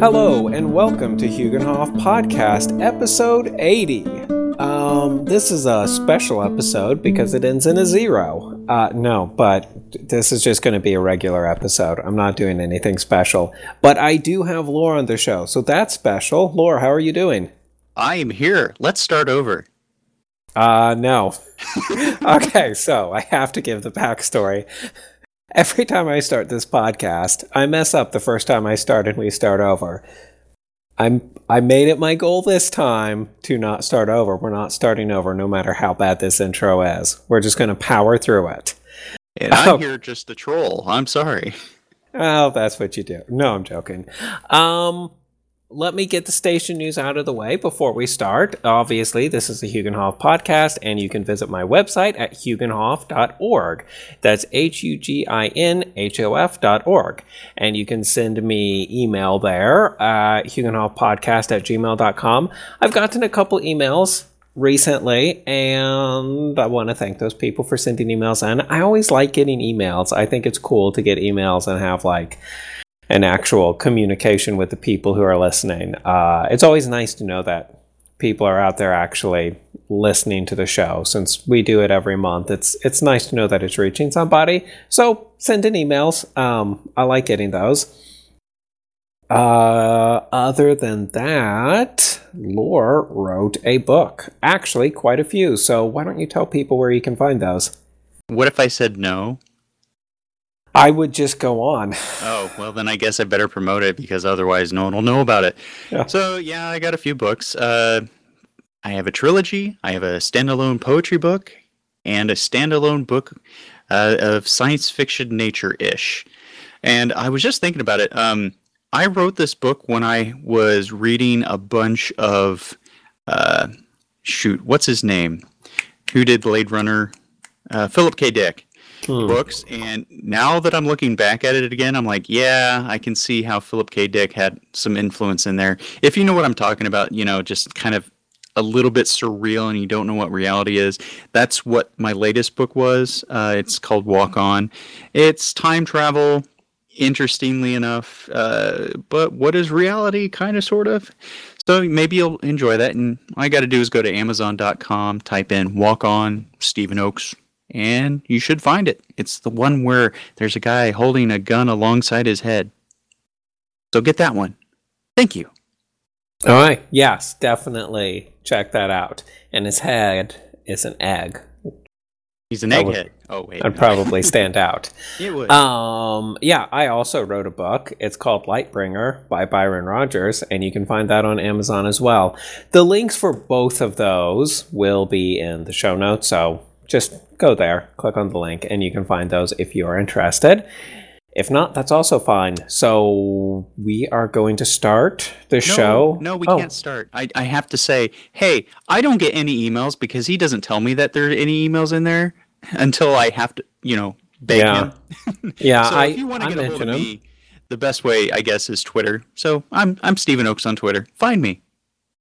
Hello and welcome to Huginhof Podcast, episode 80. Um, this is a special episode because it ends in a zero. Uh, no, but this is just going to be a regular episode. I'm not doing anything special. But I do have Laura on the show, so that's special. Laura, how are you doing? I am here. Let's start over. Uh, no. okay, so I have to give the backstory. Every time I start this podcast, I mess up the first time I start and we start over. I'm I made it my goal this time to not start over. We're not starting over no matter how bad this intro is. We're just going to power through it. And I'm here just to troll. I'm sorry. Oh, that's what you do. No, I'm joking. Um let me get the station news out of the way before we start. Obviously, this is the Huginhof podcast, and you can visit my website at huginhof.org. That's H U G I N H O F.org. And you can send me email there, uh, huginhofpodcast at gmail.com. I've gotten a couple emails recently, and I want to thank those people for sending emails in. I always like getting emails. I think it's cool to get emails and have like an actual communication with the people who are listening. Uh, it's always nice to know that people are out there actually listening to the show. Since we do it every month, it's it's nice to know that it's reaching somebody. So send in emails. Um, I like getting those. Uh, other than that, Laura wrote a book. Actually, quite a few. So why don't you tell people where you can find those? What if I said no? I would just go on. Oh, well, then I guess I better promote it because otherwise no one will know about it. Yeah. So, yeah, I got a few books. Uh, I have a trilogy, I have a standalone poetry book, and a standalone book uh, of science fiction nature ish. And I was just thinking about it. Um, I wrote this book when I was reading a bunch of. Uh, shoot, what's his name? Who did Blade Runner? Uh, Philip K. Dick hmm. books. And now that I'm looking back at it again, I'm like, yeah, I can see how Philip K. Dick had some influence in there. If you know what I'm talking about, you know, just kind of a little bit surreal and you don't know what reality is. That's what my latest book was. Uh, it's called Walk On. It's time travel, interestingly enough, uh, but what is reality, kind of, sort of. So maybe you'll enjoy that. And all I got to do is go to Amazon.com, type in Walk On, Stephen Oakes, and you should find it. It's the one where there's a guy holding a gun alongside his head. So get that one. Thank you. All right. Yes, definitely check that out. And his head is an egg. He's an egghead. Oh wait, I'd no. probably stand out. it would. Um, yeah, I also wrote a book. It's called Lightbringer by Byron Rogers, and you can find that on Amazon as well. The links for both of those will be in the show notes, so just go there, click on the link, and you can find those if you are interested. If not, that's also fine. So we are going to start the no, show. No, we oh. can't start. I, I have to say, hey, I don't get any emails because he doesn't tell me that there are any emails in there until I have to, you know, beg yeah. him. yeah, so I, if you want to get a hold of me, the best way, I guess, is Twitter. So I'm I'm Stephen Oakes on Twitter. Find me.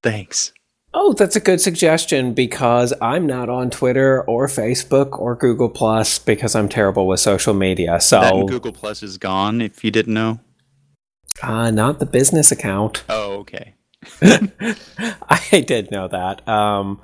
Thanks. Oh, that's a good suggestion because I'm not on Twitter or Facebook or Google Plus because I'm terrible with social media. So Google Plus is gone. If you didn't know, uh, not the business account. Oh, okay. I did know that. Um,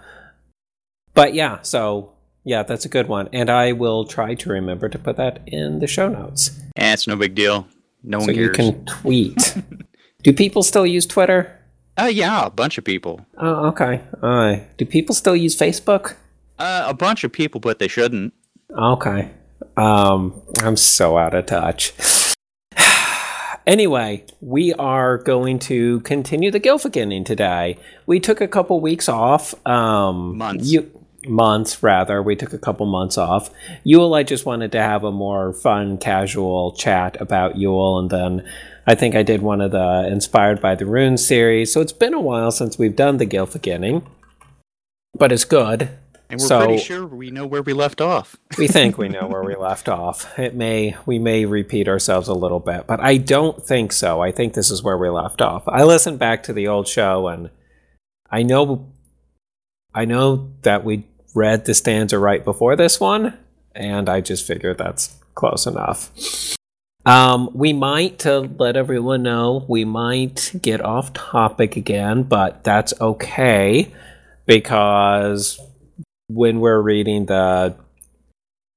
but yeah, so yeah, that's a good one, and I will try to remember to put that in the show notes. Eh, it's no big deal. No so one cares. you can tweet. Do people still use Twitter? Uh, yeah, a bunch of people. Oh, okay. All right. Do people still use Facebook? Uh, a bunch of people, but they shouldn't. Okay. Um, I'm so out of touch. anyway, we are going to continue the Gylfaginning today. We took a couple weeks off. Um, months. You, months, rather. We took a couple months off. Yule, I just wanted to have a more fun, casual chat about Yule, and then I think I did one of the Inspired by the Rune series. So it's been a while since we've done the Gylfaginning, but it's good. And we're so, pretty sure we know where we left off. we think we know where we left off. It may we may repeat ourselves a little bit, but I don't think so. I think this is where we left off. I listened back to the old show and I know I know that we read the stanza right before this one, and I just figured that's close enough. Um, we might, to let everyone know, we might get off topic again, but that's okay because when we're reading the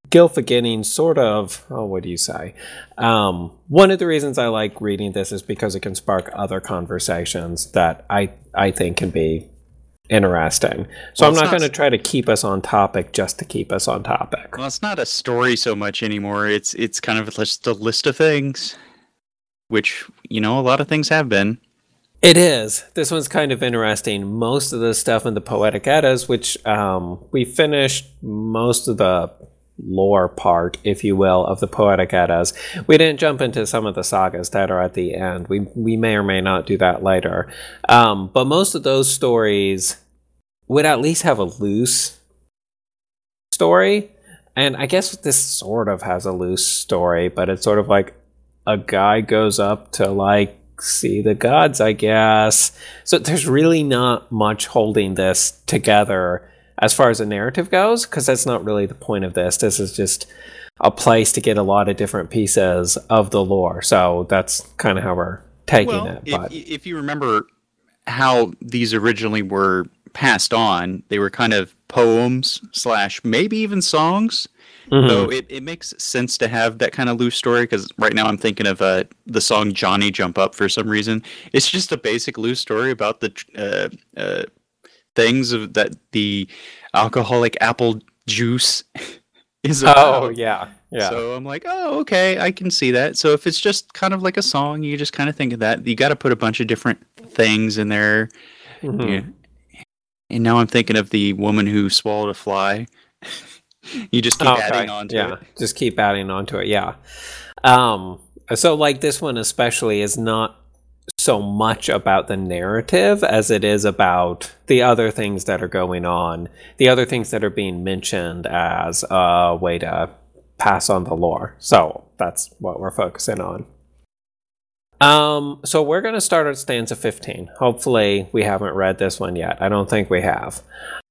Gylfaginning, sort of, oh, what do you say? Um, one of the reasons I like reading this is because it can spark other conversations that I, I think can be interesting. So well, I'm not, not going to try to keep us on topic just to keep us on topic. Well, it's not a story so much anymore. It's it's kind of just a list of things, which you know a lot of things have been. It is. This one's kind of interesting. Most of the stuff in the Poetic Eddas, which um, we finished most of the lore part, if you will, of the Poetic Eddas. We didn't jump into some of the sagas that are at the end. We we may or may not do that later. Um, but most of those stories would at least have a loose story. And I guess this sort of has a loose story, but it's sort of like a guy goes up to like see the gods, I guess. So there's really not much holding this together as far as the narrative goes, because that's not really the point of this. This is just a place to get a lot of different pieces of the lore. So that's kind of how we're taking well, it. But if, if you remember how these originally were passed on, they were kind of poems slash maybe even songs. Mm-hmm. So it, it makes sense to have that kind of loose story because right now I'm thinking of uh, the song Johnny Jump Up for some reason. It's just a basic loose story about the uh, uh, things of that the alcoholic apple juice is about. Oh yeah, yeah. So I'm like, oh okay, I can see that. So if it's just kind of like a song, you just kind of think of that. You got to put a bunch of different things in there. Mm-hmm. Yeah. And now I'm thinking of the woman who swallowed a fly. you just keep okay. adding on to yeah. it. Just keep adding on to it. Yeah. Um. So like this one especially is not so much about the narrative as it is about the other things that are going on, the other things that are being mentioned as a way to pass on the lore. So that's what we're focusing on. Um, so we're going to start at stanza 15. Hopefully, we haven't read this one yet. I don't think we have.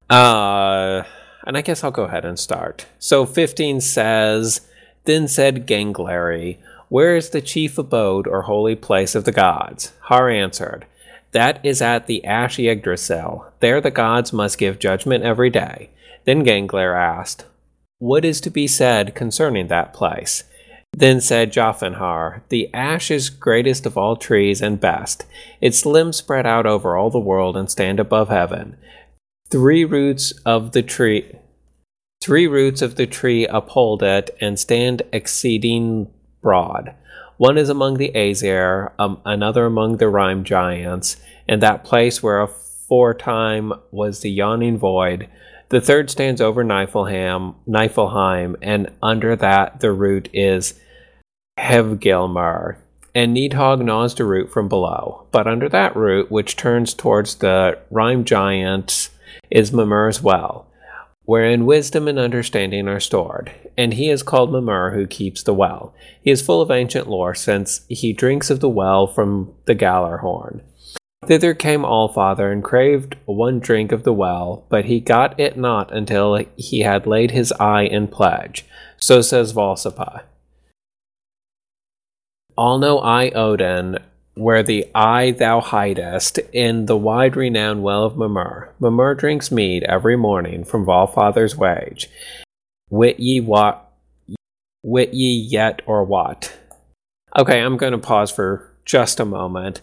Uh, and I guess I'll go ahead and start. So 15 says, Then said Gangleri, where is the chief abode or holy place of the gods? Har answered, That is at the Ash Yggdrasil. There the gods must give judgment every day. Then Gangler asked, What is to be said concerning that place? Then said Jafnhar, The ash is greatest of all trees and best. Its limbs spread out over all the world and stand above heaven. Three roots of the tree three roots of the tree uphold it and stand exceeding broad. One is among the Aesir, um, another among the Rime giants, and that place where aforetime was the yawning void. The third stands over Niflheim, Niflheim, and under that the root is Hevgilmur. And Nidhogg gnaws the root from below. But under that root, which turns towards the Rime giants, is Mimir's well wherein wisdom and understanding are stored. And he is called Mimir who keeps the well. He is full of ancient lore, since he drinks of the well from the Gjallarhorn. Thither came Allfather and craved one drink of the well, but he got it not until he had laid his eye in pledge. So says Völuspá. All know I, Odin, where the eye thou hidest in the wide renowned well of Mimir. Mimir drinks mead every morning from Valfather's wage. Wit ye what? Wit ye yet or what? Okay, I'm going to pause for just a moment.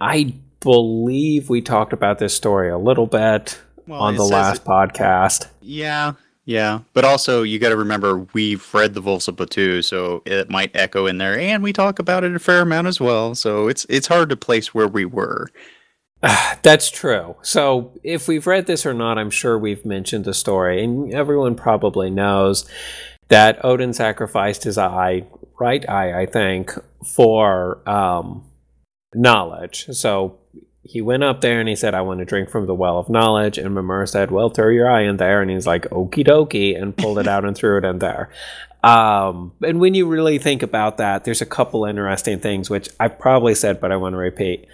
I believe we talked about this story a little bit well, on the last podcast. Yeah, yeah, but also you got to remember we've read the Völuspá too, so it might echo in there, and we talk about it a fair amount as well. So it's it's hard to place where we were. That's true. So if we've read this or not, I'm sure we've mentioned the story, and everyone probably knows that Odin sacrificed his eye, right eye, I think, for um, knowledge. So he went up there and he said, I want to drink from the well of knowledge. And Mimir said, Well, throw your eye in there. And he's like, Okie dokie, and pulled it out and threw it in there. Um, and when you really think about that, there's a couple interesting things, which I've probably said, but I want to repeat.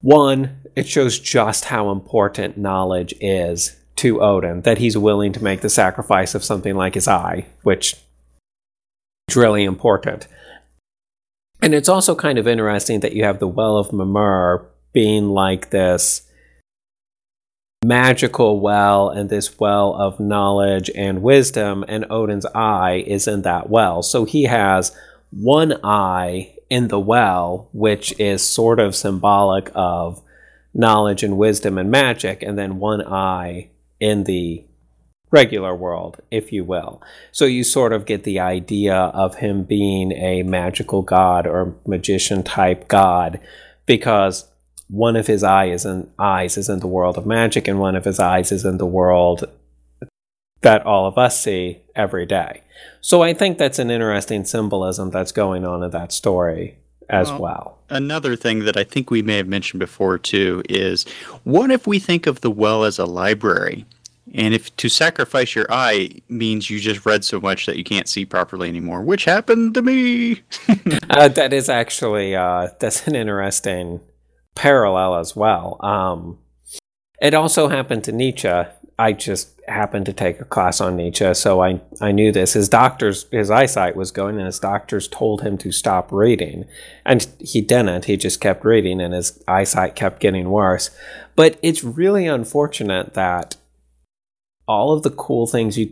One, it shows just how important knowledge is to Odin, that he's willing to make the sacrifice of something like his eye, which is really important. And it's also kind of interesting that you have the Well of Mimir being like this magical well and this well of knowledge and wisdom, and Odin's eye is in that well. So he has one eye in the well, which is sort of symbolic of knowledge and wisdom and magic, and then one eye in the regular world, if you will. So you sort of get the idea of him being a magical god or magician type god because one of his eye is in, eyes is in the world of magic and one of his eyes is in the world that all of us see every day. So I think that's an interesting symbolism that's going on in that story as well, well. Another thing that I think we may have mentioned before too is what if we think of the well as a library? And if to sacrifice your eye means you just read so much that you can't see properly anymore, which happened to me. uh, that is actually uh, that's an interesting parallel as well. Um, it also happened to Nietzsche. I just happened to take a class on Nietzsche, so I, I knew this. His doctors, his eyesight was going, and his doctors told him to stop reading. And he didn't. He just kept reading, and his eyesight kept getting worse. But it's really unfortunate that all of the cool things you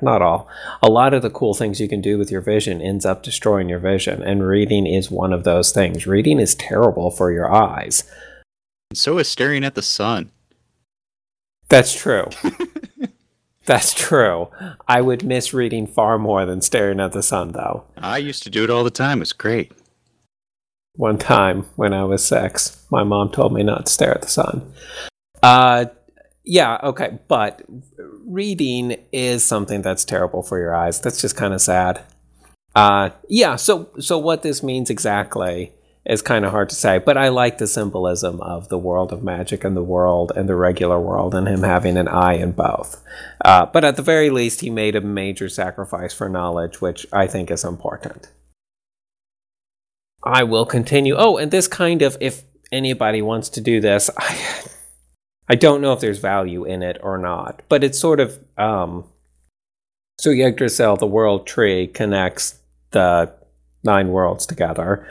not all. A lot of the cool things you can do with your vision ends up destroying your vision and reading is one of those things. Reading is terrible for your eyes. So is staring at the sun. That's true. That's true. I would miss reading far more than staring at the sun though. I used to do it all the time. It's great. One time when i was six my mom told me not to stare at the sun. Uh yeah, okay, but reading is something that's terrible for your eyes. That's just kind of sad. Uh, yeah, so so what this means exactly is kind of hard to say, but I like the symbolism of the world of magic and the world and the regular world and him having an eye in both. Uh, but at the very least, he made a major sacrifice for knowledge, which I think is important. I will continue. Oh, and this kind of, if anybody wants to do this, I, I don't know if there's value in it or not, but it's sort of um, so Yggdrasil, the world tree, connects the nine worlds together.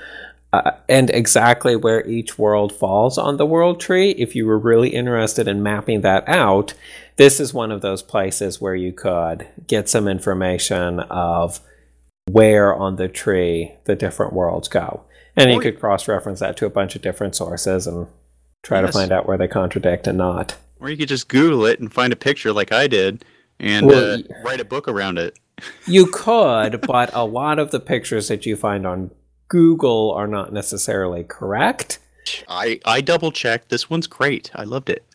Uh, and exactly where each world falls on the world tree, if you were really interested in mapping that out, this is one of those places where you could get some information of where on the tree the different worlds go. And you could cross reference that to a bunch of different sources and try yes. to find out where they contradict and not. Or you could just Google it and find a picture like I did and well, uh, write a book around it. you could, but a lot of the pictures that you find on Google are not necessarily correct. I, I double checked. This one's great. I loved it.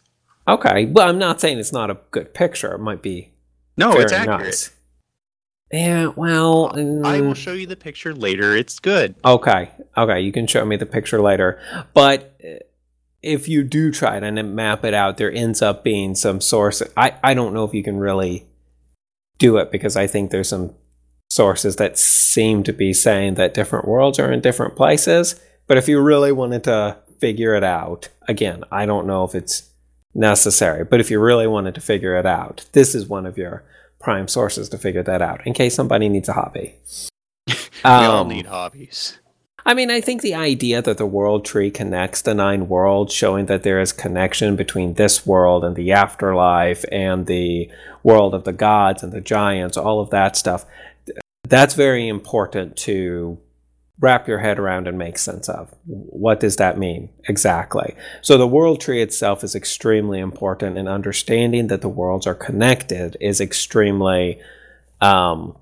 Okay. Well, I'm not saying it's not a good picture. It might be. No, it's accurate. Nice. Yeah, well, um, I will show you the picture later. It's good. Okay, okay, you can show me the picture later. But if you do try it and map it out, there ends up being some source. I, I don't know if you can really do it because I think there's some sources that seem to be saying that different worlds are in different places. But if you really wanted to figure it out, again, I don't know if it's necessary, but if you really wanted to figure it out, this is one of your prime sources to figure that out in case somebody needs a hobby. we um, all need hobbies. I mean, I think the idea that the world tree connects the nine worlds, showing that there is connection between this world and the afterlife and the world of the gods and the giants, all of that stuff, that's very important to wrap your head around and make sense of. What does that mean exactly? So, the world tree itself is extremely important, and understanding that the worlds are connected is extremely um,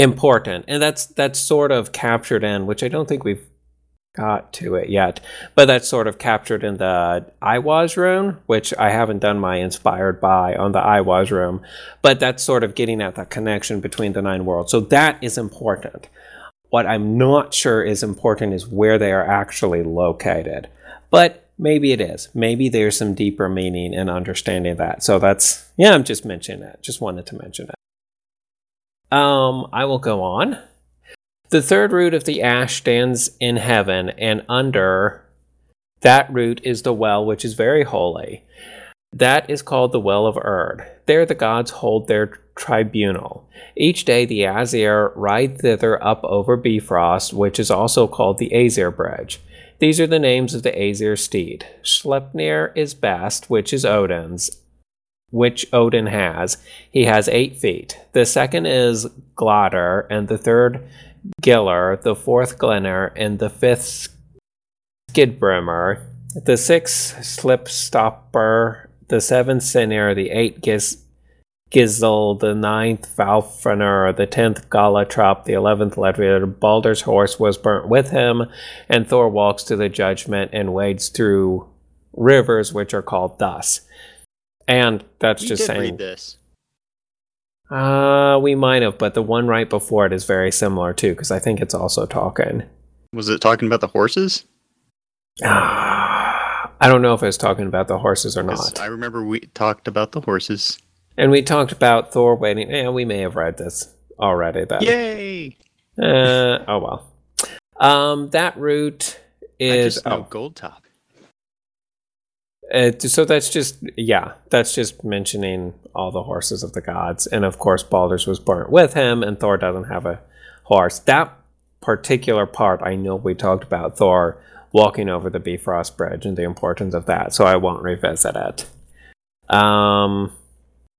important. And that's that's sort of captured in which i don't think we've got to it yet but that's sort of captured in the Eihwaz rune which i haven't done my inspired by on the Eihwaz rune but that's sort of getting at that connection between the nine worlds. So that is important. What i'm not sure is important is where they are actually located but maybe it is. Maybe there's some deeper meaning in understanding that. So that's yeah i'm just mentioning it just wanted to mention it um, I will go on. The third root of the ash stands in heaven, and under that root is the well, which is very holy. That is called the Well of Erd. There the gods hold their tribunal. Each day the Aesir ride thither up over Bifrost, which is also called the Aesir Bridge. These are the names of the Aesir steed. Sleipnir is best, which is Odin's, which Odin has. He has eight feet. The second is Glader, and the third Giller, the fourth Glenner, and the fifth Skidbrimmer, the sixth Slipstopper, the seventh Sinir, the eighth Giz- Gizel, the ninth Valfrener, the tenth Galatrop, the eleventh Ledriel. Balder's horse was burnt with him, and Thor walks to the judgment and wades through rivers which are called thus. And that's We just saying. read this. Uh, we might have, but the one right before it is very similar too, because I think it's also talking. Was it talking about the horses? Ah, I don't know if it's talking about the horses or not. I remember we talked about the horses. And we talked about Thor waiting. Yeah, we may have read this already. Then. Yay! Uh, oh well. Um, that route I is oh, Gold Top. Uh, so that's just yeah, that's just mentioning all the horses of the gods, and of course Baldur's was burnt with him, and Thor doesn't have a horse. That particular part, I know we talked about Thor walking over the Bifrost Bridge and the importance of that, so I won't revisit it. Um,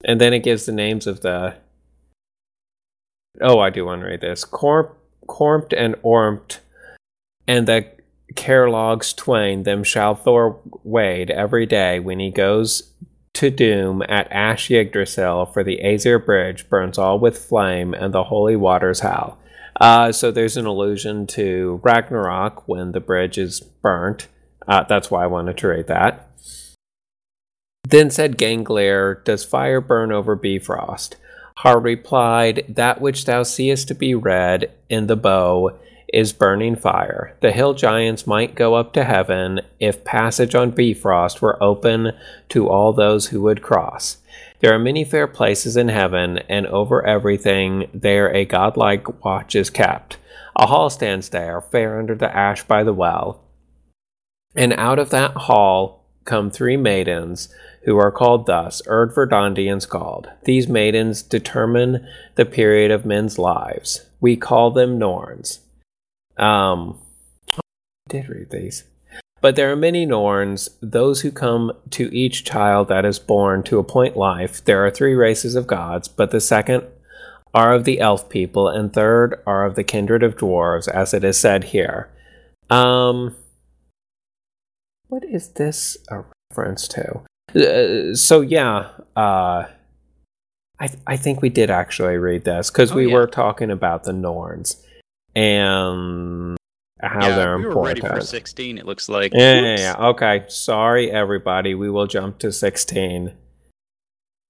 and then it gives the names of the. Oh, I do want to read this. Corp, Cormped and Ormt, and the Kerlogs twain, them shall Thor wade every day when he goes to doom at Ash Yggdrasil, for the Aesir bridge burns all with flame, and the holy waters howl. Uh, so there's an allusion to Ragnarok when the bridge is burnt. Uh, that's why I wanted to read that. Then said Gangler, Does fire burn over Bifrost? Har replied, That which thou seest to be red in the bow is burning fire. The hill giants might go up to heaven if passage on Bifrost were open to all those who would cross. There are many fair places in heaven, and over everything there a godlike watch is kept. A hall stands there, fair under the ash by the well. And out of that hall come three maidens, who are called thus, Erd Verdandi and. These maidens determine the period of men's lives. We call them Norns. Um, I did read these. But there are many Norns, those who come to each child that is born to appoint life. There are three races of gods, but the second are of the elf people, and third are of the kindred of dwarves, as it is said here. Um, what is this a reference to? Uh, so yeah, uh, I I think we did actually read this because Oh, we yeah. were talking about the Norns and how yeah, they're we were ready for 16, it looks like. Yeah, yeah, yeah. Okay. Sorry, everybody. We will jump to 16.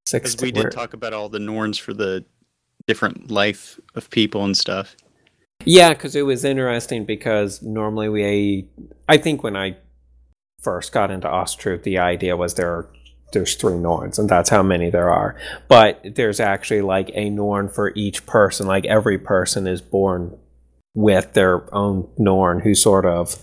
Because 16. we did talk about all the Norns for the different life of people and stuff. Yeah, because it was interesting because normally we, I think when I first got into Asatru, the idea was there are, there's three Norns, and that's how many there are. But there's actually like a Norn for each person. Like every person is born with their own Norn who sort of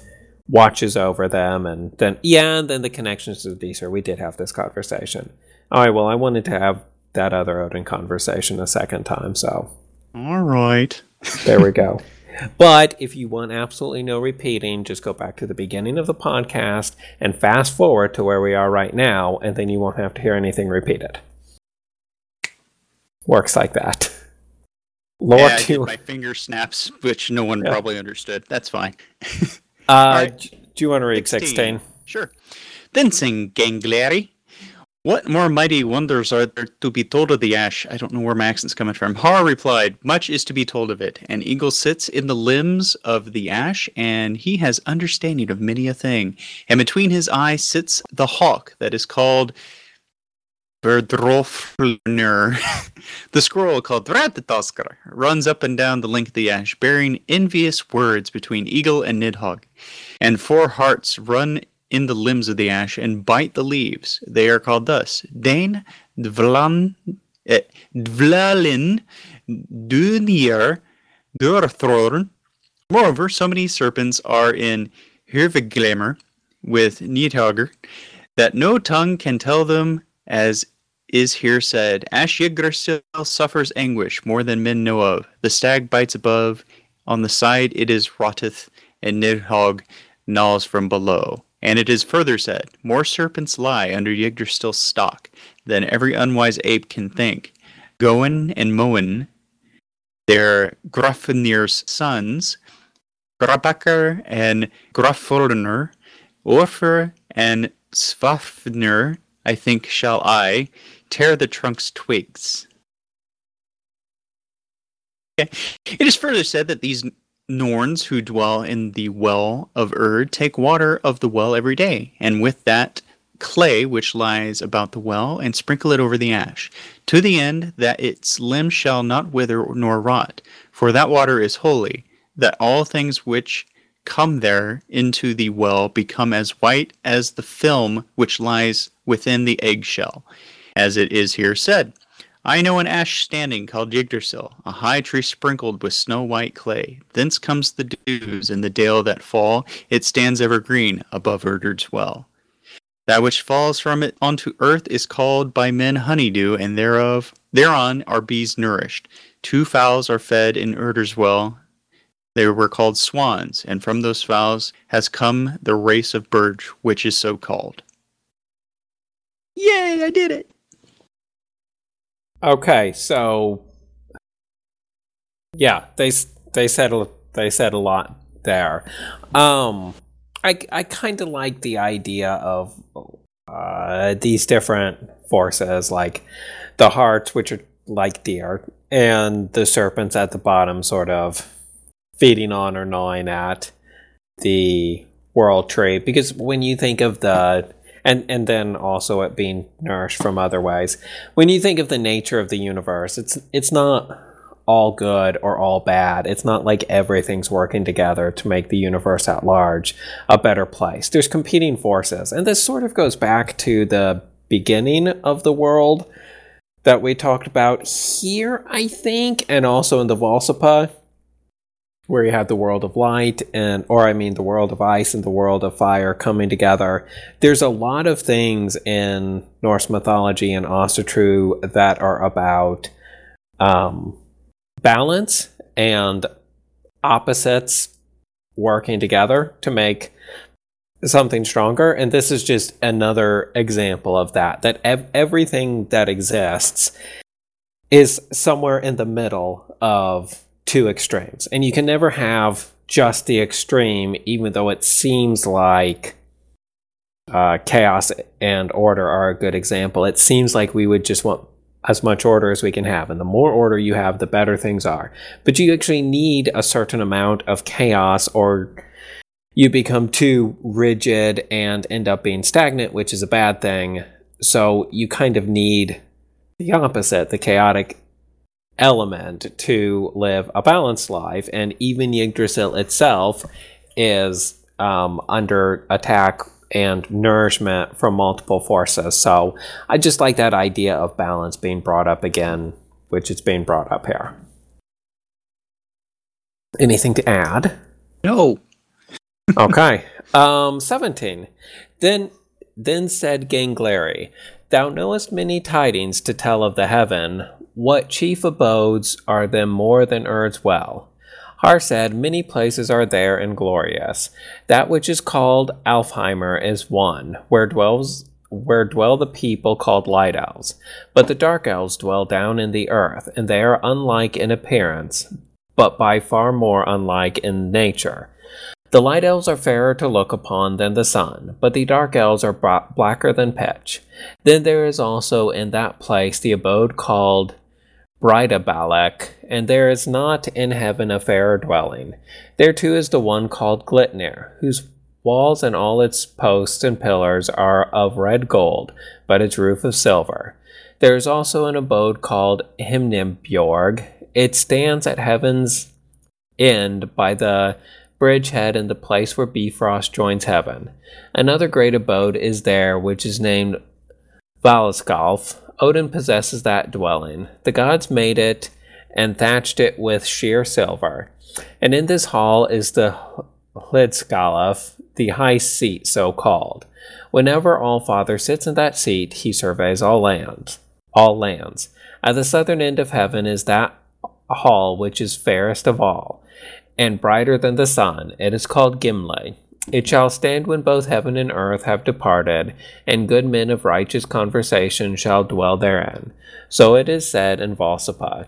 watches over them, and then yeah, and then the connections to Disir. We did have this conversation. All right, well, I wanted to have that other Odin conversation a second time, so All right. there we go. But if you want absolutely no repeating, just go back to the beginning of the podcast and fast forward to where we are right now, and then you won't have to hear anything repeated. Works like that. Lord, yeah, I did my finger snaps, which no one Yeah. probably understood. That's fine. uh, right. do you want to read 16? Sure. Then sing Gangleri. What more mighty wonders are there to be told of the ash? I don't know where my accent's coming from. Har replied, Much is to be told of it. An eagle sits in the limbs of the ash, and he has understanding of many a thing. And between his eyes sits the hawk that is called Verdroflner. the squirrel called Dratatoskar runs up and down the length of the ash, bearing envious words between eagle and nidhogg. And four harts run in the limbs of the ash and bite the leaves. They are called thus Dane, Dvlan, eh, Dvlalin, Dunir. Moreover, so many serpents are in Hirviglamer with Nidhogger that no tongue can tell them as is here said, Ash Yggdrasil suffers anguish more than men know of. The stag bites above, on the side it is rotteth, and Nidhogg gnaws from below. And it is further said, More serpents lie under Yggdrasil's stalk than every unwise ape can think. Goin and Moen, their Grafnir's sons, Grabakar and Grafurner, Orfer and Svafnir, I think shall I, tear the trunk's twigs. It is further said that these Norns who dwell in the well of Erd take water of the well every day, and with that clay which lies about the well, and sprinkle it over the ash, to the end that its limbs shall not wither nor rot. For that water is holy, that all things which come there into the well become as white as the film which lies within the eggshell, as it is here said. I know an ash standing called Yggdrasil, a high tree sprinkled with snow white clay. Thence comes the dews in the dale that fall. It stands evergreen above Erdard's well. That which falls from it onto earth is called by men honeydew, and thereof thereon are bees nourished. Two fowls are fed in Erdard's well. They were called swans, and from those fowls has come the race of birds which is so called. Yay, I did it! Okay, so yeah, they they said they said a lot there. Um, I I kind of like the idea of uh, these different forces, like the harts, which are like deer, and the serpents at the bottom, sort of feeding on or gnawing at the world tree. Because when you think of the and and then also it being nourished from other ways. When you think of the nature of the universe, it's it's not all good or all bad. It's not like everything's working together to make the universe at large a better place. There's competing forces, and this sort of goes back to the beginning of the world that we talked about here, I think, and also in the Völuspá where you have the world of light and or I mean the world of ice and the world of fire coming together. There's a lot of things in Norse mythology and Asatru that are about um, balance and opposites working together to make something stronger and this is just another example of that that ev- everything that exists is somewhere in the middle of two extremes. And you can never have just the extreme, even though it seems like uh, chaos and order are a good example. It seems like we would just want as much order as we can have. And the more order you have, the better things are. But you actually need a certain amount of chaos or you become too rigid and end up being stagnant, which is a bad thing. So you kind of need the opposite, the chaotic element to live a balanced life, and even Yggdrasil itself is um, under attack and nourishment from multiple forces. So I just like that idea of balance being brought up again, which is being brought up here. Anything to add? No. okay. Um, 17. Then then said Gangleri, Thou knowest many tidings to tell of the heaven, what chief abodes are them more than Erd's well? Har said, Many places are there and glorious. That which is called Alfheimr is one, where dwells where dwell the people called light elves. But the dark elves dwell down in the earth, and they are unlike in appearance, but by far more unlike in nature. The light elves are fairer to look upon than the sun, but the dark elves are blacker than pitch. Then there is also in that place the abode called Breidablik, and there is not in heaven a fairer dwelling. There too is the one called Glitnir, whose walls and all its posts and pillars are of red gold, but its roof of silver. There is also an abode called Himnibjorg. It stands at heaven's end by the bridgehead and the place where Bifrost joins heaven. Another great abode is there, which is named Valaskalf, Odin possesses that dwelling. The gods made it and thatched it with sheer silver. And in this hall is the Hlidskjalf, the high seat so called. Whenever All Father sits in that seat, he surveys all lands. All lands. At the southern end of heaven is that hall which is fairest of all, and brighter than the sun. It is called Gimle. It shall stand when both heaven and earth have departed, and good men of righteous conversation shall dwell therein. So it is said in Völuspá.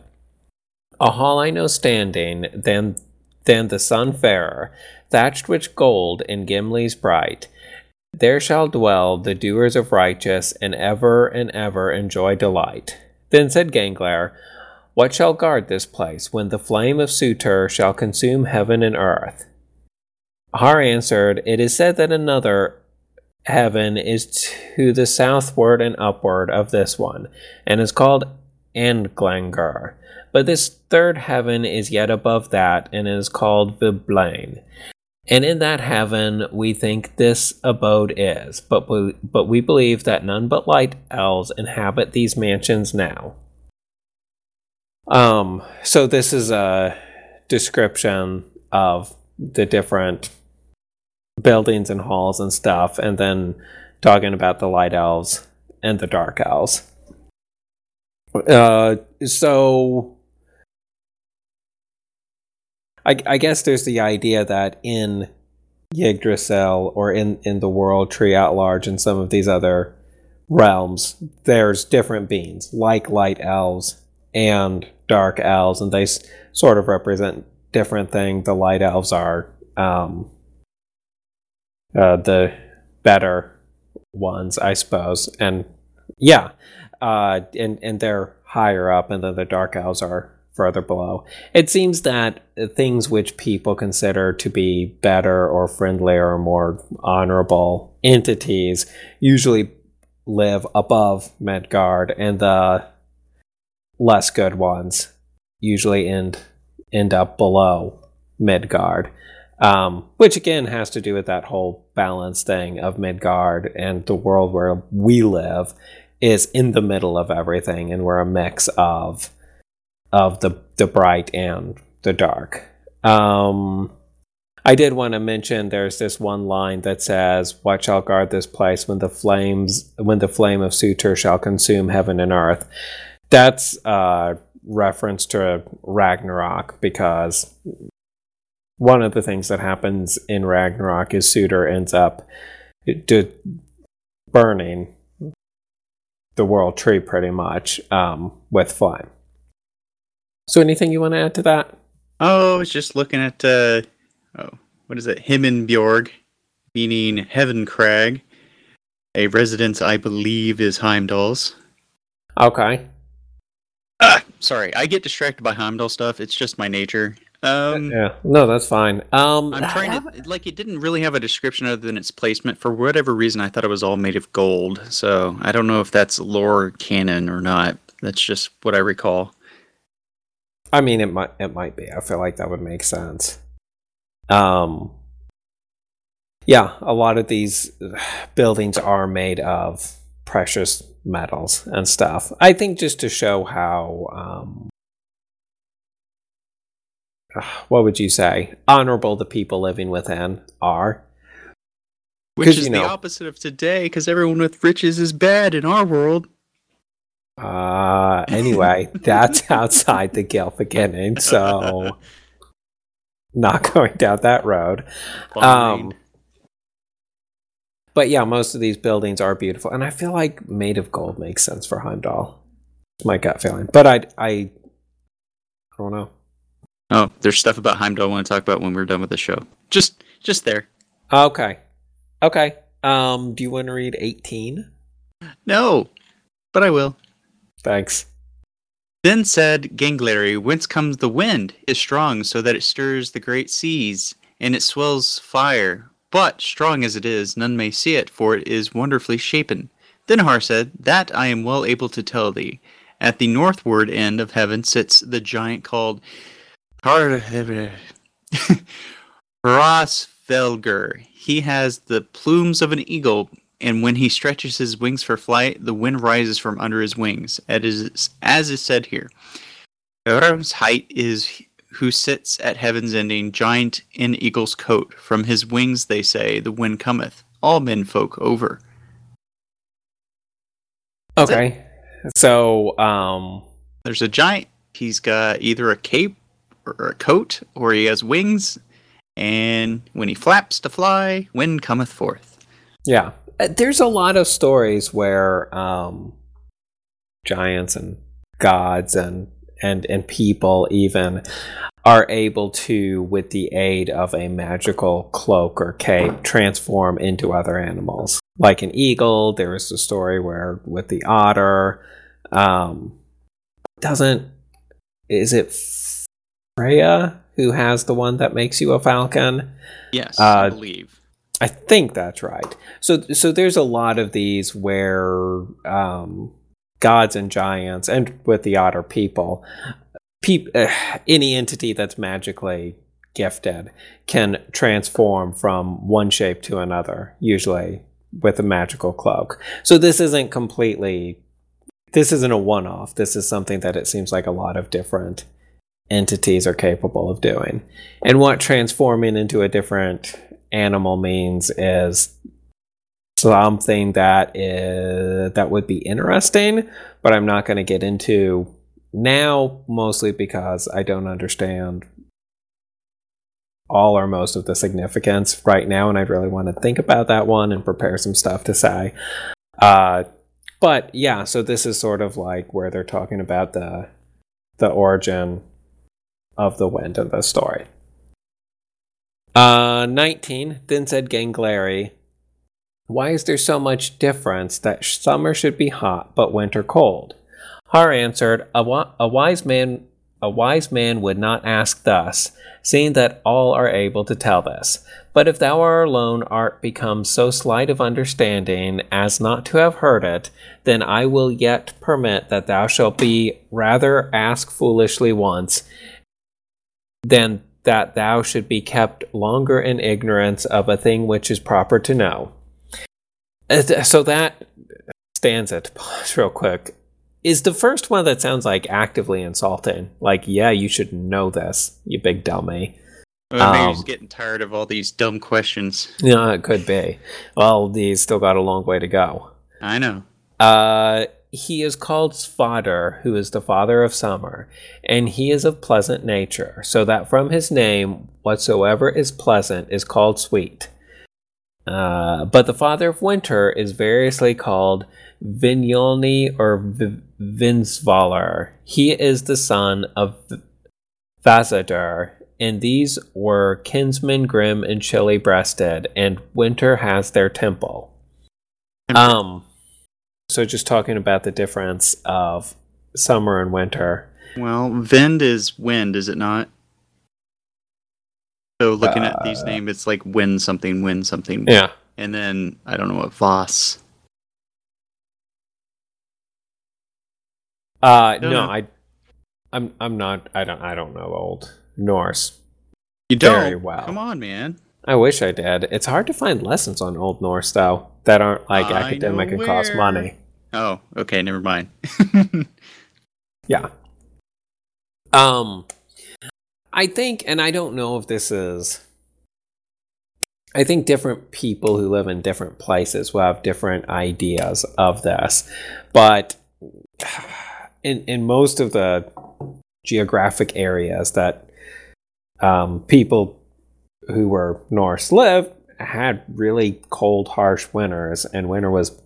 A hall I know standing, than, than the sun fairer, thatched with gold and Gimle's bright. There shall dwell the doers of righteous, and ever and ever enjoy delight. Then said Gangler, What shall guard this place when the flame of Surtur shall consume heaven and earth? Har answered, It is said that another heaven is to the southward and upward of this one, and is called Andglanger. But this third heaven is yet above that, and is called Viblain. And in that heaven we think this abode is, but we, but we believe that none but light elves inhabit these mansions now. Um, so this is a description of the different buildings and halls and stuff, and then talking about the light elves and the dark elves. Uh, so I, I guess there's the idea that in Yggdrasil or in, in the world tree at large and some of these other realms, there's different beings like light elves and dark elves, and they s- sort of represent different things. The light elves are um, uh, the better ones, I suppose, and yeah, uh, and and they're higher up, and then the dark elves are further below. It seems that things which people consider to be better or friendlier or more honorable entities usually live above Midgard, and the less good ones usually end end up below Midgard. Um, which again has to do with that whole balance thing of Midgard and the world where we live is in the middle of everything, and we're a mix of of the the bright and the dark. Um, I did want to mention there's this one line that says, "What shall guard this place when the flames when the flame of Surtur shall consume heaven and earth?" That's a reference to Ragnarok because one of the things that happens in Ragnarok is Surtur ends up d- burning the world tree pretty much um, with flame. So, anything you want to add to that? Oh, I was just looking at uh oh, what is it? Himmenbjorg, meaning Heaven Crag. A residence I believe is Heimdall's. Okay. Ah, sorry, I get distracted by Heimdall stuff. It's just my nature. Um Yeah. No, that's fine. Um, I'm trying to like it didn't really have a description other than its placement. For whatever reason I thought it was all made of gold. So I don't know if that's lore canon or not. That's just what I recall. I mean, it might it might be. I feel like that would make sense. Um, yeah, a lot of these buildings are made of precious metals and stuff. I think just to show how, um, what would you say, honorable the people living within are. which is you the opposite of today, because everyone with riches is bad in our world. Uh, anyway, that's outside the Gylfaginning, so not going down that road. Um, but yeah, most of these buildings are beautiful, and I feel like made of gold makes sense for Heimdall. It's my gut feeling, but I, I, I don't know. Oh, there's stuff about Heimdall I want to talk about when we're done with the show. Just, just there. Okay, okay. Um, do you want to read eighteen? No, but I will. Thanks. Then said Gangleri, Whence comes the wind? Is strong, so that it stirs the great seas, and it swells fire. But, strong as it is, none may see it, for it is wonderfully shapen. Then Har said, That I am well able to tell thee. At the northward end of heaven sits the giant called Har Hrasvelgur. He has the plumes of an eagle, and when he stretches his wings for flight, the wind rises from under his wings, as is, as is said here. Hörm's height is who sits at heaven's ending, giant in eagle's coat. From his wings, they say, the wind cometh, all men folk over. Okay. So, um, there's a giant. He's got either a cape or a coat, or he has wings. And when he flaps to fly, wind cometh forth. Yeah. Uh, there's a lot of stories where um, giants and gods and and and people even are able to with the aid of a magical cloak or cape transform into other animals like an eagle there is a story where with the otter um doesn't is it freya who has the one that makes you a falcon yes uh, i believe i think that's right so so there's a lot of these where um gods and giants, and with the otter people, pe- uh, any entity that's magically gifted can transform from one shape to another, usually with a magical cloak. So this isn't completely, this isn't a one off. This is something that it seems like a lot of different entities are capable of doing. And what transforming into a different animal means is something that is that would be interesting, but I'm not going to get into now mostly because I don't understand all or most of the significance right now, and I'd really want to think about that one and prepare some stuff to say. Uh, but yeah, so this is sort of like where they're talking about the the origin of the wind in the story. Uh, 19. Then said Gangleri, why is there so much difference that summer should be hot but winter cold? Har answered, a, wa- a wise man a wise man would not ask thus, seeing that all are able to tell this. But if thou art alone art become so slight of understanding as not to have heard it, then I will yet permit that thou shalt be rather ask foolishly once, than that thou should be kept longer in ignorance of a thing which is proper to know. So that stands it. Pause real quick. Is the first one that sounds like actively insulting? Like, yeah, you should know this, you big dummy. Well, maybe um, he's getting tired of all these dumb questions. Yeah, it could be. Well, he's still got a long way to go. I know. Uh, he is called Svadr, who is the father of summer, and he is of pleasant nature, so that from his name, whatsoever is pleasant is called sweet. Uh, but the father of winter is variously called Vinyolni or v- Vinsvalar. He is the son of Vazadar, and these were kinsmen grim and chilly breasted, and winter has their temple. Um, so just talking about the difference of summer and winter. Well, Vind is wind, is it not? So looking uh, at these uh, names, it's like win something, win something. Yeah. And then I don't know what Voss. Uh no, know. I I'm I'm not I don't I don't know old Norse. You don't very well. Come on, man. I wish I did. It's hard to find lessons on Old Norse though that aren't like I academic and cost money. Oh, okay, never mind. yeah. Um I think, and I don't know if this is. I think different people who live in different places will have different ideas of this, but in in most of the geographic areas that um, people who were Norse lived had really cold, harsh winters, and winter was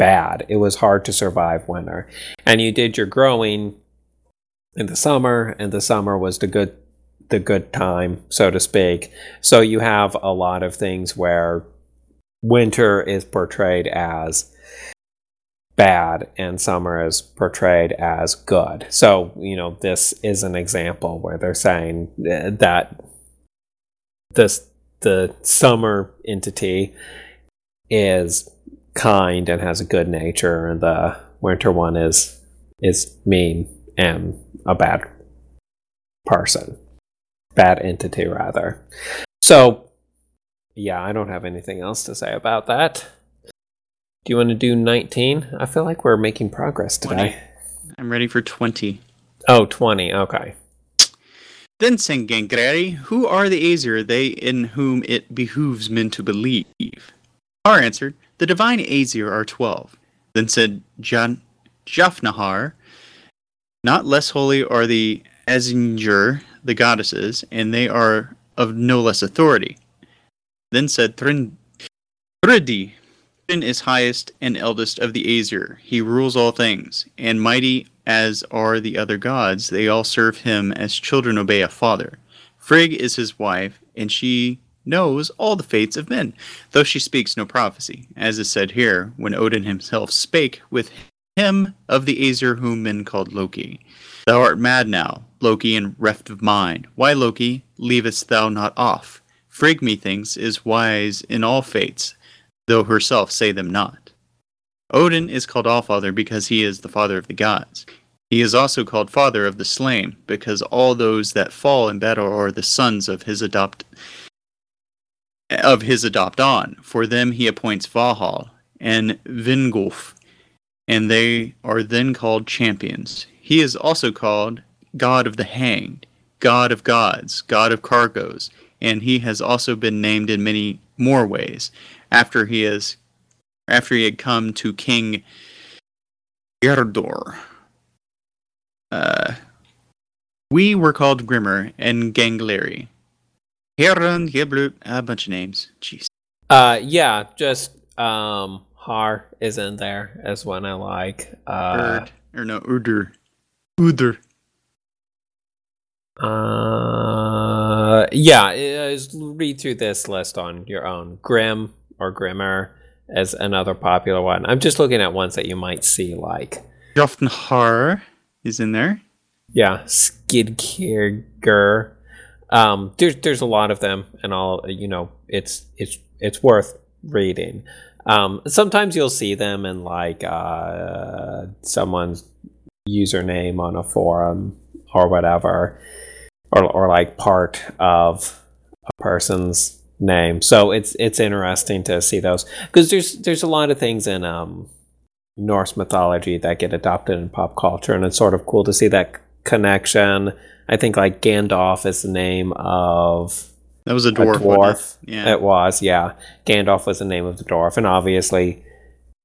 bad. It was hard to survive winter, and you did your growing in the summer, and the summer was the good the good time, so to speak. So you have a lot of things where winter is portrayed as bad and summer is portrayed as good. So, you know, this is an example where they're saying uh, that this the summer entity is kind and has a good nature and the winter one is is mean and a bad person, bad entity, rather. So, yeah, I don't have anything else to say about that. Do you want to do 19? I feel like we're making progress today. 20. I'm ready for 20. Oh, 20. Okay. Then sang Gangleri, Who are the Aesir, they in whom it behooves men to believe? Har answered, The divine Aesir are twelve. Then said Jan- Jafnahar, Not less holy are the Asyniur, the goddesses, and they are of no less authority. Then said Thrindi, Thridi, is highest and eldest of the Aesir. He rules all things, and mighty as are the other gods, they all serve him as children obey a father. Frigg is his wife, and she knows all the fates of men, though she speaks no prophecy, as is said here, when Odin himself spake with him of the Aesir whom men called Loki. Thou art mad now, Loki, and reft of mind. Why, Loki, leavest thou not off? Frigg, methinks, is wise in all fates, though herself say them not. Odin is called Allfather because he is the father of the gods. He is also called father of the slain, because all those that fall in battle are the sons of his adopt of his adopt on. For them he appoints Valhall and Vingulf, and they are then called champions. He is also called God of the Hanged, God of Gods, God of Cargoes, and he has also been named in many more ways after he is after he had come to King Geirrödr. Uh, we were called Grímnir and Gangleri. Heron, Giblut, a bunch of names. Jeez. Uh, yeah, just um, Har is in there as one I like. Uh, Erd, or no, Uder. Uder. Uh, yeah, is read through this list on your own. Grim or Grímnir as another popular one. I'm just looking at ones that you might see, like Jofnhar is in there. Yeah, Skidkirger. Um, there's there's a lot of them, and all you know, it's it's it's worth reading. Um, sometimes you'll see them in like uh, someone's username on a forum or whatever, or or like part of a person's name. So it's it's interesting to see those because there's there's a lot of things in um, Norse mythology that get adopted in pop culture, and it's sort of cool to see that connection. I think like Gandalf is the name of that was a dwarf. A dwarf. It? Yeah, it was. Yeah, Gandalf was the name of the dwarf, and obviously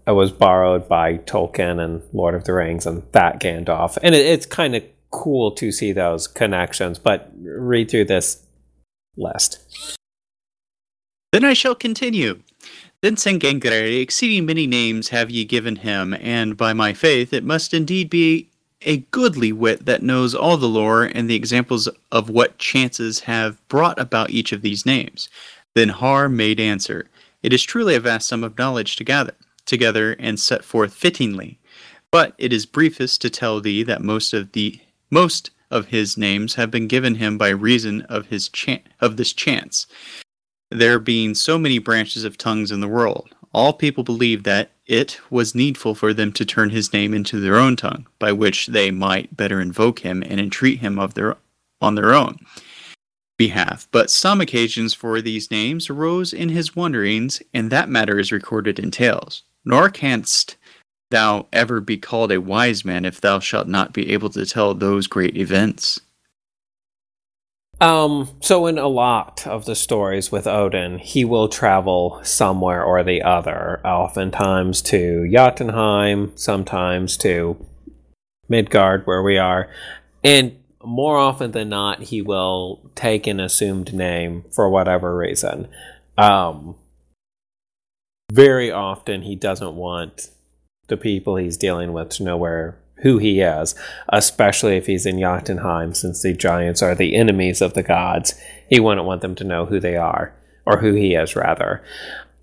it was borrowed by Tolkien and Lord of the Rings and that Gandalf. And it, it's kind of cool to see those connections. But read through this list. Then I shall continue. Then sang Gangleri, exceeding many names have ye given him, and by my faith it must indeed be a goodly wit that knows all the lore and the examples of what chances have brought about each of these names. Then Har made answer, It is truly a vast sum of knowledge to gather together and set forth fittingly. But it is briefest to tell thee that most of the most of his names have been given him by reason of his chan- of this chance there being so many branches of tongues in the world. All people believed that it was needful for them to turn his name into their own tongue, by which they might better invoke him and entreat him of their on their own behalf. But some occasions for these names arose in his wanderings, and that matter is recorded in tales. Nor canst thou ever be called a wise man if thou shalt not be able to tell those great events. Um, so in a lot of the stories with Odin, he will travel somewhere or the other, oftentimes to Jotunheim, sometimes to Midgard, where we are, and more often than not, he will take an assumed name for whatever reason. Um, very often, he doesn't want the people he's dealing with to know where who he is, especially if he's in Jotunheim, since the giants are the enemies of the gods. He wouldn't want them to know who they are, or who he is, rather.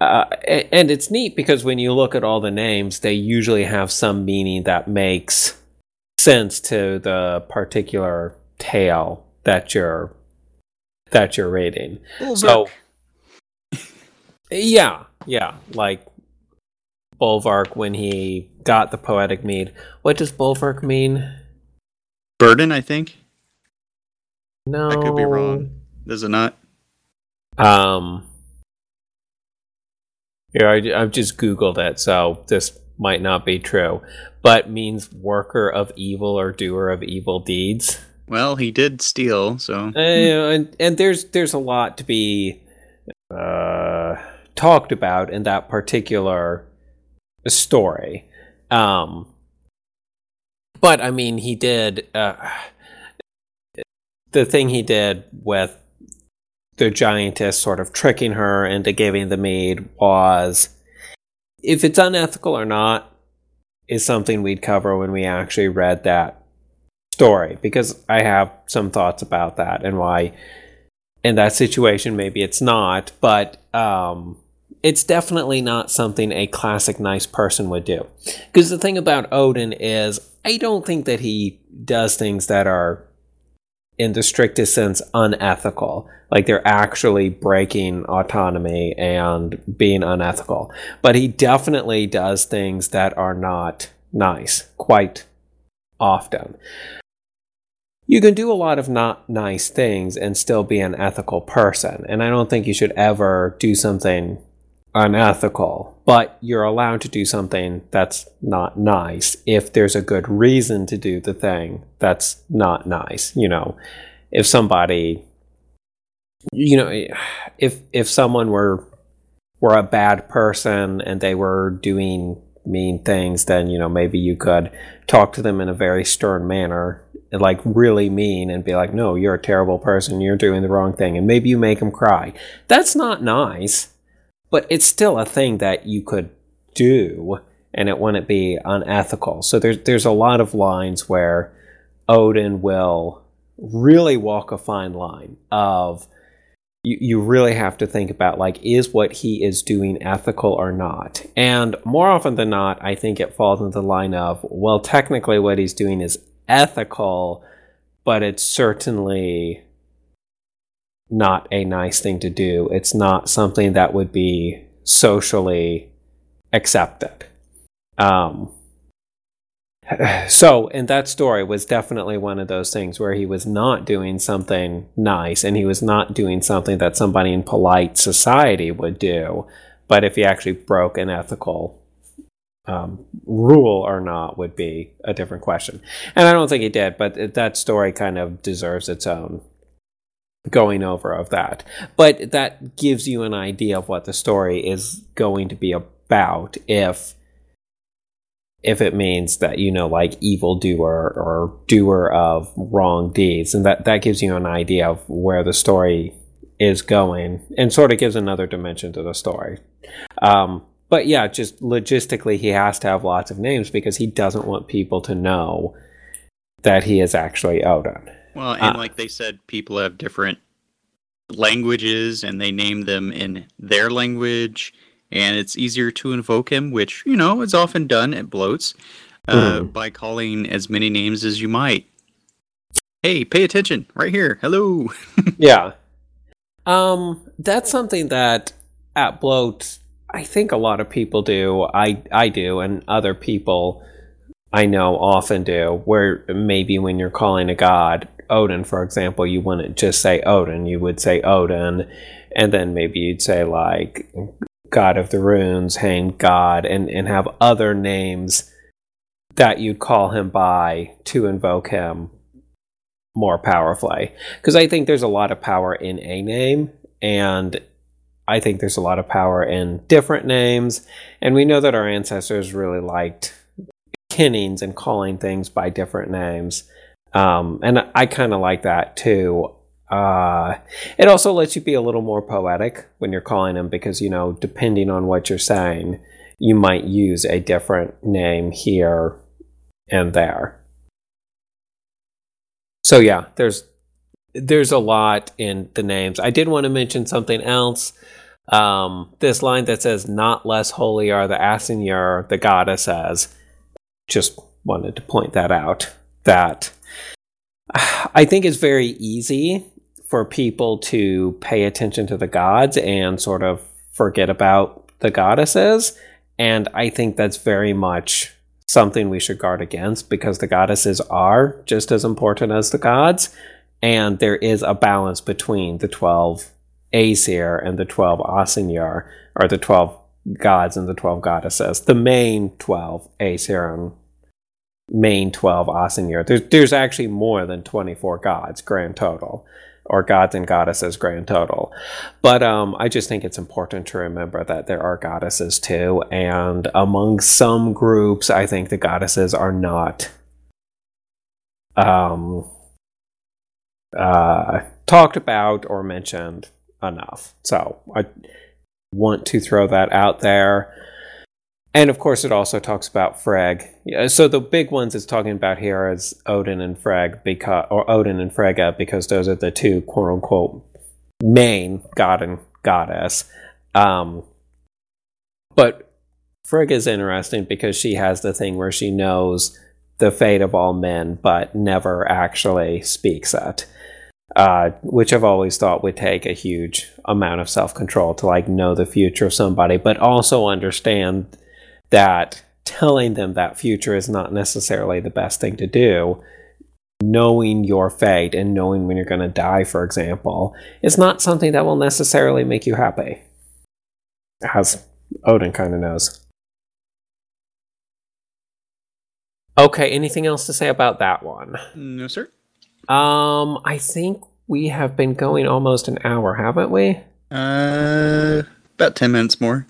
Uh, and it's neat because when you look at all the names, they usually have some meaning that makes sense to the particular tale that you're that you're reading. So, yeah, yeah, like Bolverk when he got the poetic mead. What does Bolverk mean? Burden, I think. No, I could be wrong. Does it not? Um. Yeah, I, I've just googled it, so this might not be true, but means worker of evil or doer of evil deeds. Well, he did steal, so. Uh, and, and there's there's a lot to be uh, talked about in that particular story. Um, but I mean, he did uh, the thing he did with the giantess sort of tricking her into giving the mead was if it's unethical or not is something we'd cover when we actually read that story because I have some thoughts about that and why in that situation maybe it's not, but um, it's definitely not something a classic nice person would do. Because the thing about Odin is I don't think that he does things that are in the strictest sense unethical. Like they're actually breaking autonomy and being unethical. But he definitely does things that are not nice quite often. You can do a lot of not nice things and still be an ethical person. And i don't think you should ever do something unethical, but you're allowed to do something that's not nice if there's a good reason to do the thing that's not nice. You know, if somebody, you know, if if someone were were a bad person and they were doing mean things, then you know maybe you could talk to them in a very stern manner, like really mean, and be like, "No, you're a terrible person. You're doing the wrong thing," and maybe you make them cry. That's not nice but it's still a thing that you could do and it wouldn't be unethical. So there's there's a lot of lines where Odin will really walk a fine line of you, you really have to think about like is what he is doing ethical or not and more often than not i think it falls into the line of well technically what he's doing is ethical but it's certainly not a nice thing to do. It's not something that would be socially accepted. Um, so, and that story was definitely one of those things where he was not doing something nice and he was not doing something that somebody in polite society would do. But if he actually broke an ethical um, rule or not would be a different question. And I don't think he did, but that story kind of deserves its own going over of that. But that gives you an idea of what the story is going to be about if if it means that you know like evil doer or doer of wrong deeds. And that that gives you an idea of where the story is going and sort of gives another dimension to the story. Um, but yeah just logistically he has to have lots of names because he doesn't want people to know that he is actually odin well, and uh, like they said, people have different languages and they name them in their language, and it's easier to invoke him, which, you know, is often done at blóts uh, mm. by calling as many names as you might. Hey, pay attention right here. Hello. yeah. Um, that's something that at blót I think a lot of people do. I I do, and other people I know often do. Where maybe when you're calling a god, Odin, for example, you wouldn't just say Odin, you would say Odin, and then maybe you'd say like God of the Runes, Hanged God, and, and have other names that you'd call him by to invoke him more powerfully. Because I think there's a lot of power in a name, and I think there's a lot of power in different names, and we know that our ancestors really liked kennings and calling things by different names. Um, and I kind of like that too. Uh, it also lets you be a little more poetic when you're calling them because, you know, depending on what you're saying, you might use a different name here and there. So yeah, there's there's a lot in the names. I did want to mention something else. Um, this line that says "Not less holy are the Asyniur," the goddess says. Just wanted to point that out. That I think it's very easy for people to pay attention to the gods and sort of forget about the goddesses. And I think that's very much something we should guard against because the goddesses are just as important as the gods. And there is a balance between the 12 Aesir and the 12 Asyniur, or the 12 gods and the 12 goddesses. The main 12, Aesir and main 12 Asyniur. There's, there's actually more than 24 gods grand total, or gods and goddesses grand total. But um, I just think it's important to remember that there are goddesses too. And among some groups, I think the goddesses are not um, uh, talked about or mentioned enough. So I want to throw that out there. And of course, it also talks about Frigg. So the big ones it's talking about here is Odin and Frigg, because or Odin and Frigga, because those are the two quote unquote main god and goddess. Um, but Frigg is interesting because she has the thing where she knows the fate of all men, but never actually speaks it uh, which I've always thought would take a huge amount of self control to like know the future of somebody, but also understand that telling them that future is not necessarily the best thing to do. Knowing your fate and knowing when you're going to die, for example, is not something that will necessarily make you happy. As Odin kind of knows. Okay, anything else to say about that one? No, sir. Um, I think we have been going almost an hour, haven't we? Uh, about 10 minutes more.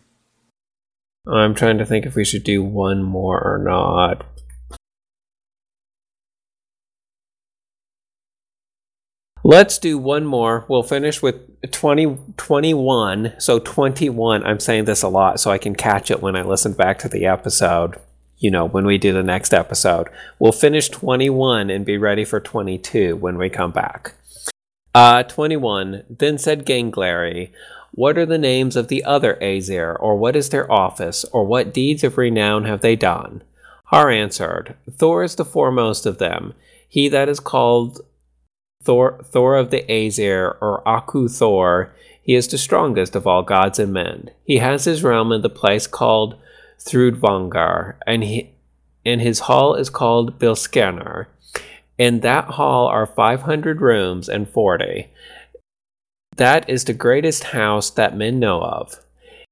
I'm trying to think if we should do one more or not. Let's do one more. We'll finish with 20, 21. So 21, I'm saying this a lot so I can catch it when I listen back to the episode you know, when we do the next episode. We'll finish 21 and be ready for 22 when we come back. Uh, 21. Then said Gangleri, What are the names of the other Aesir, or what is their office, or what deeds of renown have they done? Har answered, Thor is the foremost of them, he that is called Thor, Thor of the Aesir, or Aku Thor. He is the strongest of all gods and men. He has his realm in the place called Thrudvangar, and he and his hall is called Bilskirnir. In that hall are 500 rooms and 40. That is the greatest house that men know of.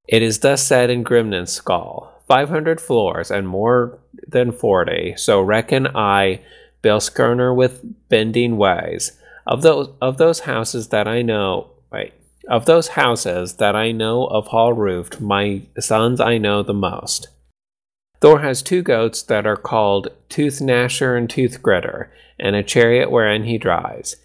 It is thus said in Grímnismál 500 floors and more than 40. So reckon I Bilskirnir with bending ways. Of those of those houses that I know, wait, of those houses that I know of hall roofed, my sons I know the most. Thor has two goats that are called Tooth Gnasher and Tooth Gritter, and a chariot wherein he drives.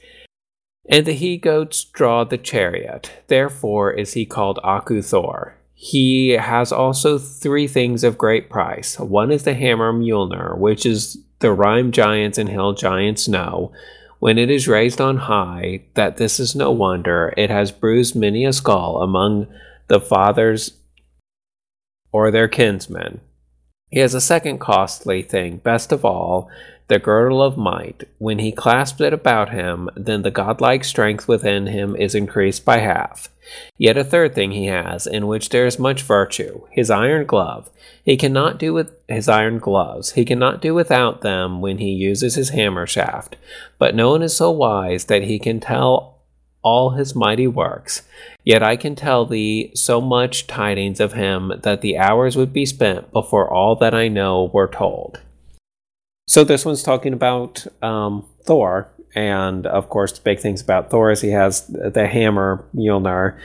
And the he goats draw the chariot, therefore is he called Aku Thor. He has also three things of great price. One is the hammer Mjolnir, which is the rime giants and hill giants know, when it is raised on high, that this is no wonder, it has bruised many a skull among the fathers or their kinsmen. He has a second costly thing, best of all, the girdle of might. When he clasps it about him, then the godlike strength within him is increased by half. Yet a third thing he has, in which there is much virtue, his iron glove. He cannot do with his iron gloves. He cannot do without them when he uses his hammer shaft. But no one is so wise that he can tell all his mighty works. Yet I can tell thee so much tidings of him that the hours would be spent before all that I know were told. So this one's talking about um, Thor, and of course, the big things about Thor is he has the hammer Mjolnir,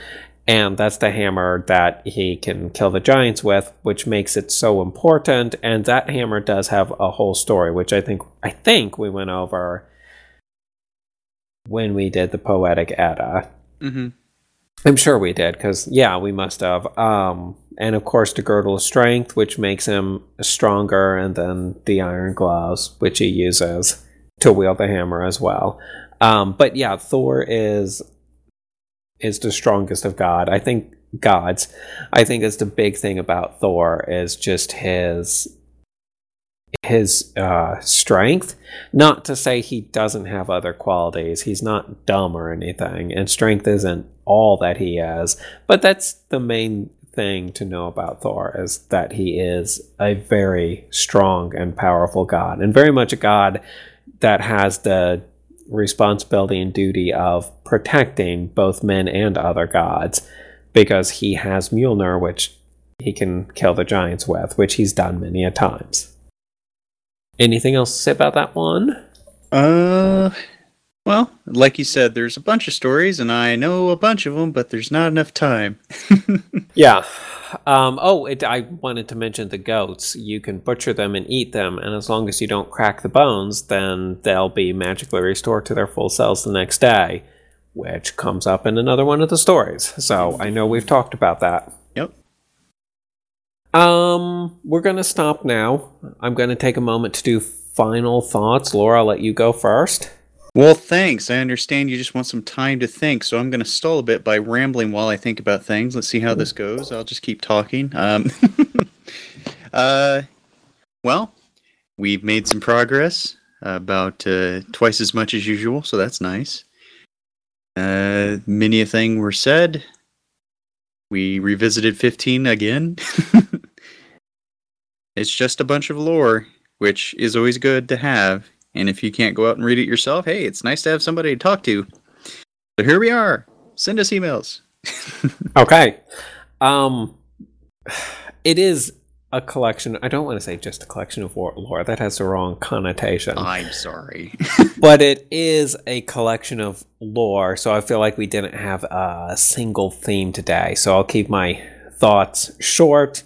and that's the hammer that he can kill the giants with, which makes it so important. And that hammer does have a whole story, which I think I think we went over when we did the poetic Edda. Mm-hmm. I'm sure we did, because yeah, we must have. Um, and of course, the girdle of strength, which makes him stronger, and then the iron gloves, which he uses to wield the hammer as well. Um, but yeah, Thor is is the strongest of God. I think gods. I think that's the big thing about Thor is just his his uh, strength. Not to say he doesn't have other qualities. He's not dumb or anything, and strength isn't all that he has. But that's the main thing to know about Thor is that he is a very strong and powerful god, and very much a god that has the responsibility and duty of protecting both men and other gods because he has Mjolnir, which he can kill the giants with, which he's done many a times. Anything else to say about that one? Uh, well, like you said, there's a bunch of stories, and I know a bunch of them, but there's not enough time. yeah. Um, oh, it, I wanted to mention the goats. You can butcher them and eat them, and as long as you don't crack the bones, then they'll be magically restored to their full cells the next day, which comes up in another one of the stories. So I know we've talked about that. Um, we're gonna stop now. I'm gonna take a moment to do final thoughts. Laura, I'll let you go first. Well, thanks. I understand you just want some time to think, so I'm going to stall a bit by rambling while I think about things. Let's see how this goes. I'll just keep talking. Um, uh, well, we've made some progress, about uh, twice as much as usual, so that's nice. Uh, many a thing were said. We revisited 15 again. it's just a bunch of lore, which is always good to have and if you can't go out and read it yourself, hey, it's nice to have somebody to talk to. So here we are. Send us emails. okay. Um it is a collection. I don't want to say just a collection of lore. That has the wrong connotation. I'm sorry. but it is a collection of lore, so I feel like we didn't have a single theme today. So I'll keep my thoughts short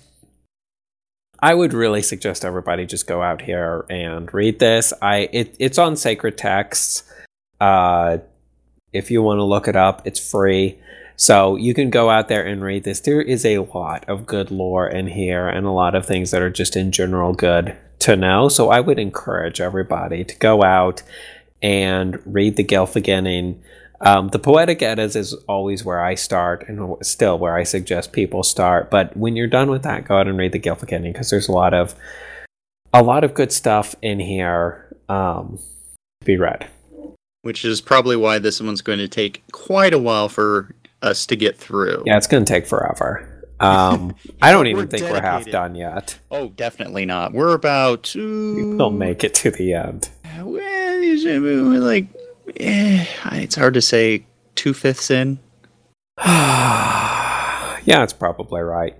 I would really suggest everybody just go out here and read this. I it, it's on Sacred Texts. Uh, if you want to look it up, it's free. So you can go out there and read this. There is a lot of good lore in here and a lot of things that are just in general good to know. So I would encourage everybody to go out and read the Gylfaginning. Um, the Poetic Eddas is always where I start and still where I suggest people start. But when you're done with that, go out and read the Gylfaginning because there's a lot of a lot of good stuff in here um, to be read. Which is probably why this one's going to take quite a while for us to get through. Yeah, it's going to take forever. Um, I don't even think dedicated. we're half done yet. Oh, definitely not. We're about. to. we'll make it to the end. Well, like eh, it's hard to say two fifths in. yeah, it's probably right.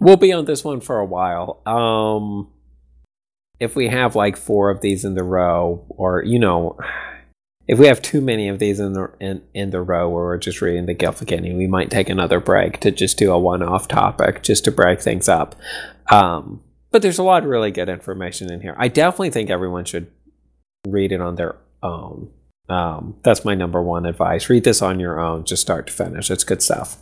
We'll be on this one for a while. Um, if we have like four of these in the row, or you know, if we have too many of these in the in, in the row where we're just reading the Gylfaginning, we might take another break to just do a one-off topic just to break things up. Um, but there's a lot of really good information in here. I definitely think everyone should read it on their own. Um, that's my number one advice. Read this on your own, just start to finish. It's good stuff.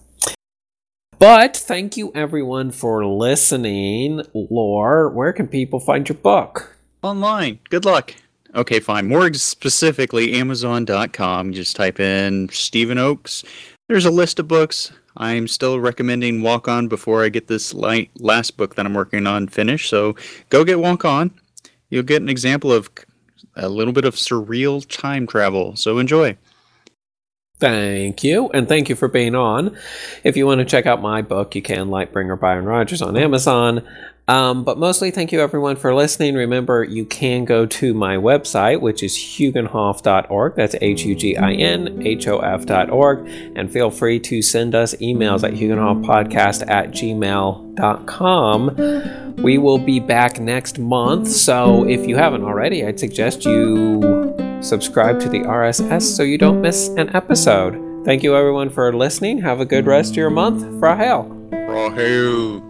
But thank you everyone for listening. Laura, where can people find your book? Online. Good luck. Okay, fine. More specifically, Amazon.com. Just type in Stephen Oakes. There's a list of books. I'm still recommending Walk On before I get this last book that I'm working on finished. So go get Walk On. You'll get an example of a little bit of surreal time travel. So enjoy. Thank you, and thank you for being on. If you want to check out my book, you can Lightbringer Byron Rogers on Amazon. Um, but mostly, thank you everyone for listening. Remember, you can go to my website, which is huginhof.org. That's H U G I N H O F.org. And feel free to send us emails at huginhofpodcast at gmail.com. We will be back next month. So if you haven't already, I'd suggest you subscribe to the RSS so you don't miss an episode. Thank you everyone for listening. Have a good rest of your month. Frahale. Frahale.